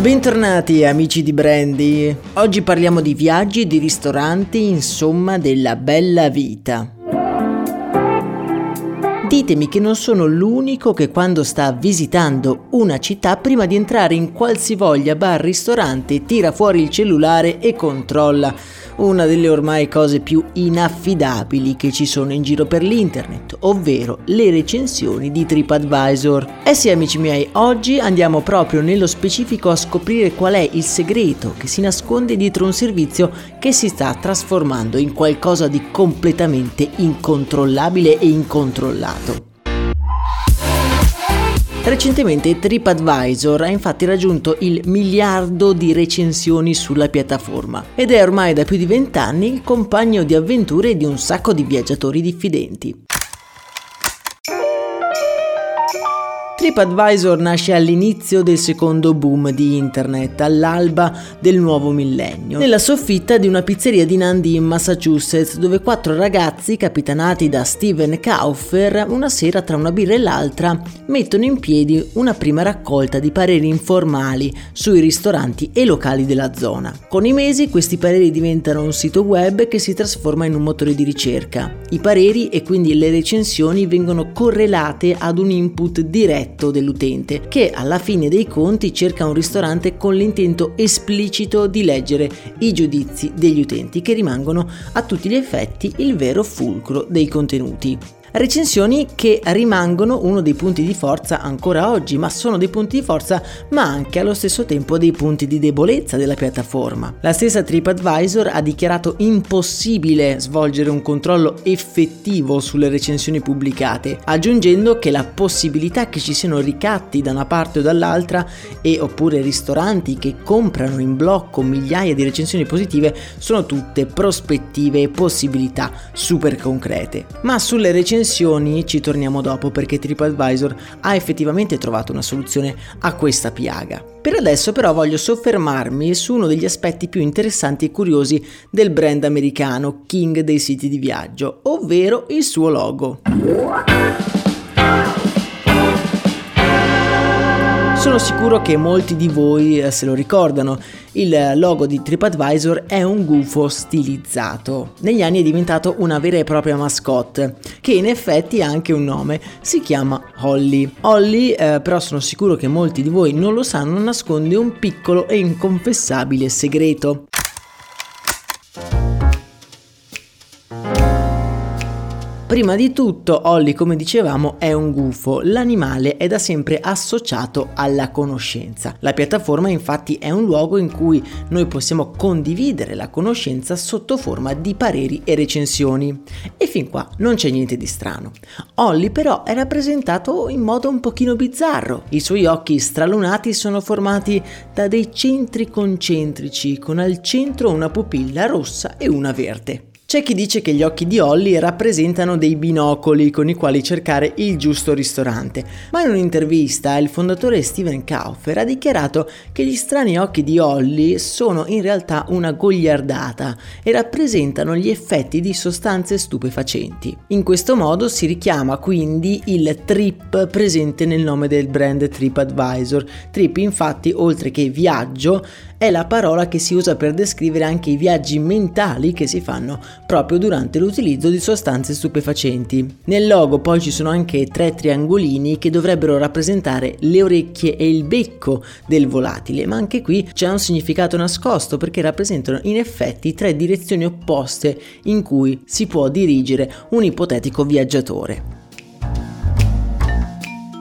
Bentornati amici di Brandy. Oggi parliamo di viaggi, di ristoranti, insomma della bella vita. Ditemi che non sono l'unico che quando sta visitando una città, prima di entrare in qualsivoglia bar-ristorante, tira fuori il cellulare e controlla una delle ormai cose più inaffidabili che ci sono in giro per l'internet, ovvero le recensioni di TripAdvisor. Eh sì amici miei, oggi andiamo proprio nello specifico a scoprire qual è il segreto che si nasconde dietro un servizio che si sta trasformando in qualcosa di completamente incontrollabile e incontrollato. Recentemente TripAdvisor ha infatti raggiunto il miliardo di recensioni sulla piattaforma ed è ormai da più di vent'anni il compagno di avventure di un sacco di viaggiatori diffidenti. TripAdvisor nasce all'inizio del secondo boom di internet, all'alba del nuovo millennio, nella soffitta di una pizzeria di Nandi in Massachusetts, dove quattro ragazzi, capitanati da Steven Kauffer, una sera tra una birra e l'altra, mettono in piedi una prima raccolta di pareri informali sui ristoranti e locali della zona. Con i mesi questi pareri diventano un sito web che si trasforma in un motore di ricerca. I pareri e quindi le recensioni vengono correlate ad un input diretto diretto dell'utente, che alla fine dei conti cerca un ristorante con l'intento esplicito di leggere i giudizi degli utenti, che rimangono a tutti gli effetti il vero fulcro dei contenuti. Recensioni che rimangono uno dei punti di forza ancora oggi, ma sono dei punti di forza ma anche allo stesso tempo dei punti di debolezza della piattaforma. La stessa TripAdvisor ha dichiarato impossibile svolgere un controllo effettivo sulle recensioni pubblicate, aggiungendo che la possibilità che ci siano ricatti da una parte o dall'altra e oppure ristoranti che comprano in blocco migliaia di recensioni positive sono tutte prospettive e possibilità super concrete. Ma sulle recensioni recensioni ci torniamo dopo perché TripAdvisor ha effettivamente trovato una soluzione a questa piaga. Per adesso però voglio soffermarmi su uno degli aspetti più interessanti e curiosi del brand americano King dei siti di viaggio, ovvero il suo logo. Sono sicuro che molti di voi eh, se lo ricordano. Il logo di TripAdvisor è un gufo stilizzato. Negli anni è diventato una vera e propria mascotte, che in effetti ha anche un nome, si chiama Holly. Holly, eh, però sono sicuro che molti di voi non lo sanno, nasconde un piccolo e inconfessabile segreto. Prima di tutto, Olli, come dicevamo, è un gufo. L'animale è da sempre associato alla conoscenza. La piattaforma infatti è un luogo in cui noi possiamo condividere la conoscenza sotto forma di pareri e recensioni. E fin qua non c'è niente di strano. Olli però è rappresentato in modo un pochino bizzarro. I suoi occhi stralunati sono formati da dei centri concentrici con al centro una pupilla rossa e una verde. C'è chi dice che gli occhi di Holly rappresentano dei binocoli con i quali cercare il giusto ristorante, ma in un'intervista il fondatore Steven Kaufer ha dichiarato che gli strani occhi di Holly sono in realtà una gogliardata e rappresentano gli effetti di sostanze stupefacenti. In questo modo si richiama quindi il trip presente nel nome del brand TripAdvisor. Trip infatti oltre che viaggio è la parola che si usa per descrivere anche i viaggi mentali che si fanno proprio durante l'utilizzo di sostanze stupefacenti. Nel logo poi ci sono anche tre triangolini che dovrebbero rappresentare le orecchie e il becco del volatile, ma anche qui c'è un significato nascosto perché rappresentano in effetti tre direzioni opposte in cui si può dirigere un ipotetico viaggiatore.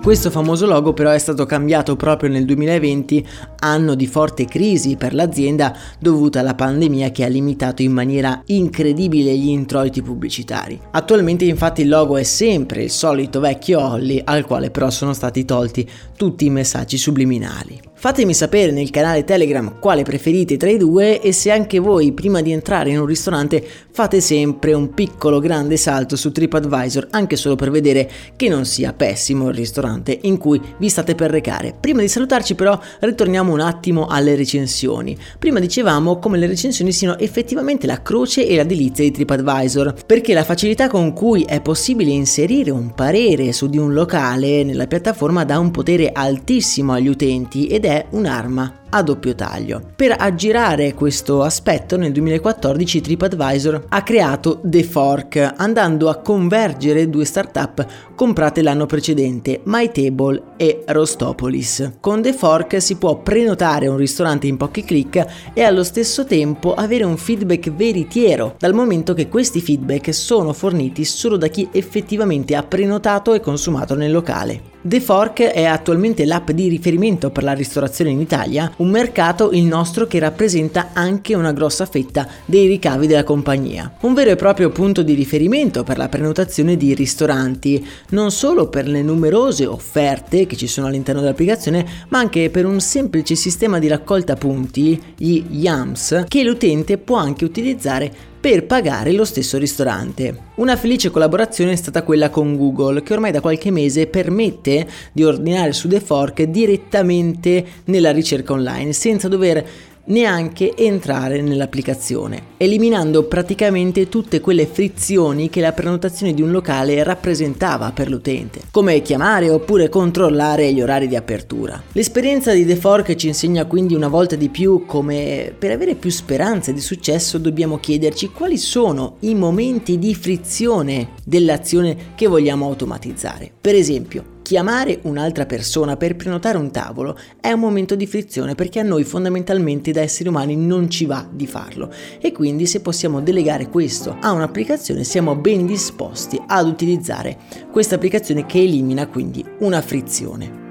Questo famoso logo però è stato cambiato proprio nel 2020, anno di forte crisi per l'azienda dovuta alla pandemia che ha limitato in maniera incredibile gli introiti pubblicitari. Attualmente infatti il logo è sempre il solito vecchio Holly al quale però sono stati tolti tutti i messaggi subliminali. Fatemi sapere nel canale Telegram quale preferite tra i due e se anche voi prima di entrare in un ristorante fate sempre un piccolo grande salto su TripAdvisor anche solo per vedere che non sia pessimo il ristorante in cui vi state per recare. Prima di salutarci però ritorniamo un attimo alle recensioni. Prima dicevamo come le recensioni siano effettivamente la croce e la delizia di TripAdvisor perché la facilità con cui è possibile inserire un parere su di un locale nella piattaforma dà un potere altissimo agli utenti ed è un'arma a doppio taglio. Per aggirare questo aspetto nel 2014 TripAdvisor ha creato The Fork andando a convergere due startup comprate l'anno precedente, MyTable e Rostopolis. Con The Fork si può prenotare un ristorante in pochi clic e allo stesso tempo avere un feedback veritiero, dal momento che questi feedback sono forniti solo da chi effettivamente ha prenotato e consumato nel locale. The Fork è attualmente l'app di riferimento per la ristorazione in Italia, un mercato il nostro che rappresenta anche una grossa fetta dei ricavi della compagnia. Un vero e proprio punto di riferimento per la prenotazione di ristoranti, non solo per le numerose offerte che ci sono all'interno dell'applicazione, ma anche per un semplice sistema di raccolta punti, gli YAMS, che l'utente può anche utilizzare per pagare lo stesso ristorante. Una felice collaborazione è stata quella con Google, che ormai da qualche mese permette di ordinare su The Fork direttamente nella ricerca online, senza dover neanche entrare nell'applicazione, eliminando praticamente tutte quelle frizioni che la prenotazione di un locale rappresentava per l'utente, come chiamare oppure controllare gli orari di apertura. L'esperienza di The Fork ci insegna quindi una volta di più come per avere più speranze di successo dobbiamo chiederci quali sono i momenti di frizione dell'azione che vogliamo automatizzare. Per esempio, Chiamare un'altra persona per prenotare un tavolo è un momento di frizione perché a noi fondamentalmente da esseri umani non ci va di farlo e quindi se possiamo delegare questo a un'applicazione siamo ben disposti ad utilizzare questa applicazione che elimina quindi una frizione.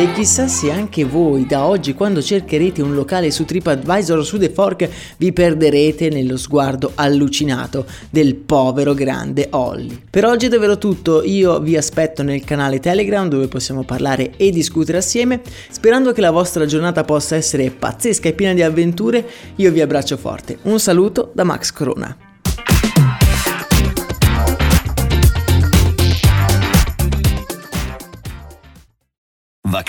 E chissà se anche voi da oggi quando cercherete un locale su TripAdvisor o su The Fork vi perderete nello sguardo allucinato del povero grande Holly. Per oggi è davvero tutto, io vi aspetto nel canale Telegram dove possiamo parlare e discutere assieme. Sperando che la vostra giornata possa essere pazzesca e piena di avventure, io vi abbraccio forte. Un saluto da Max Corona.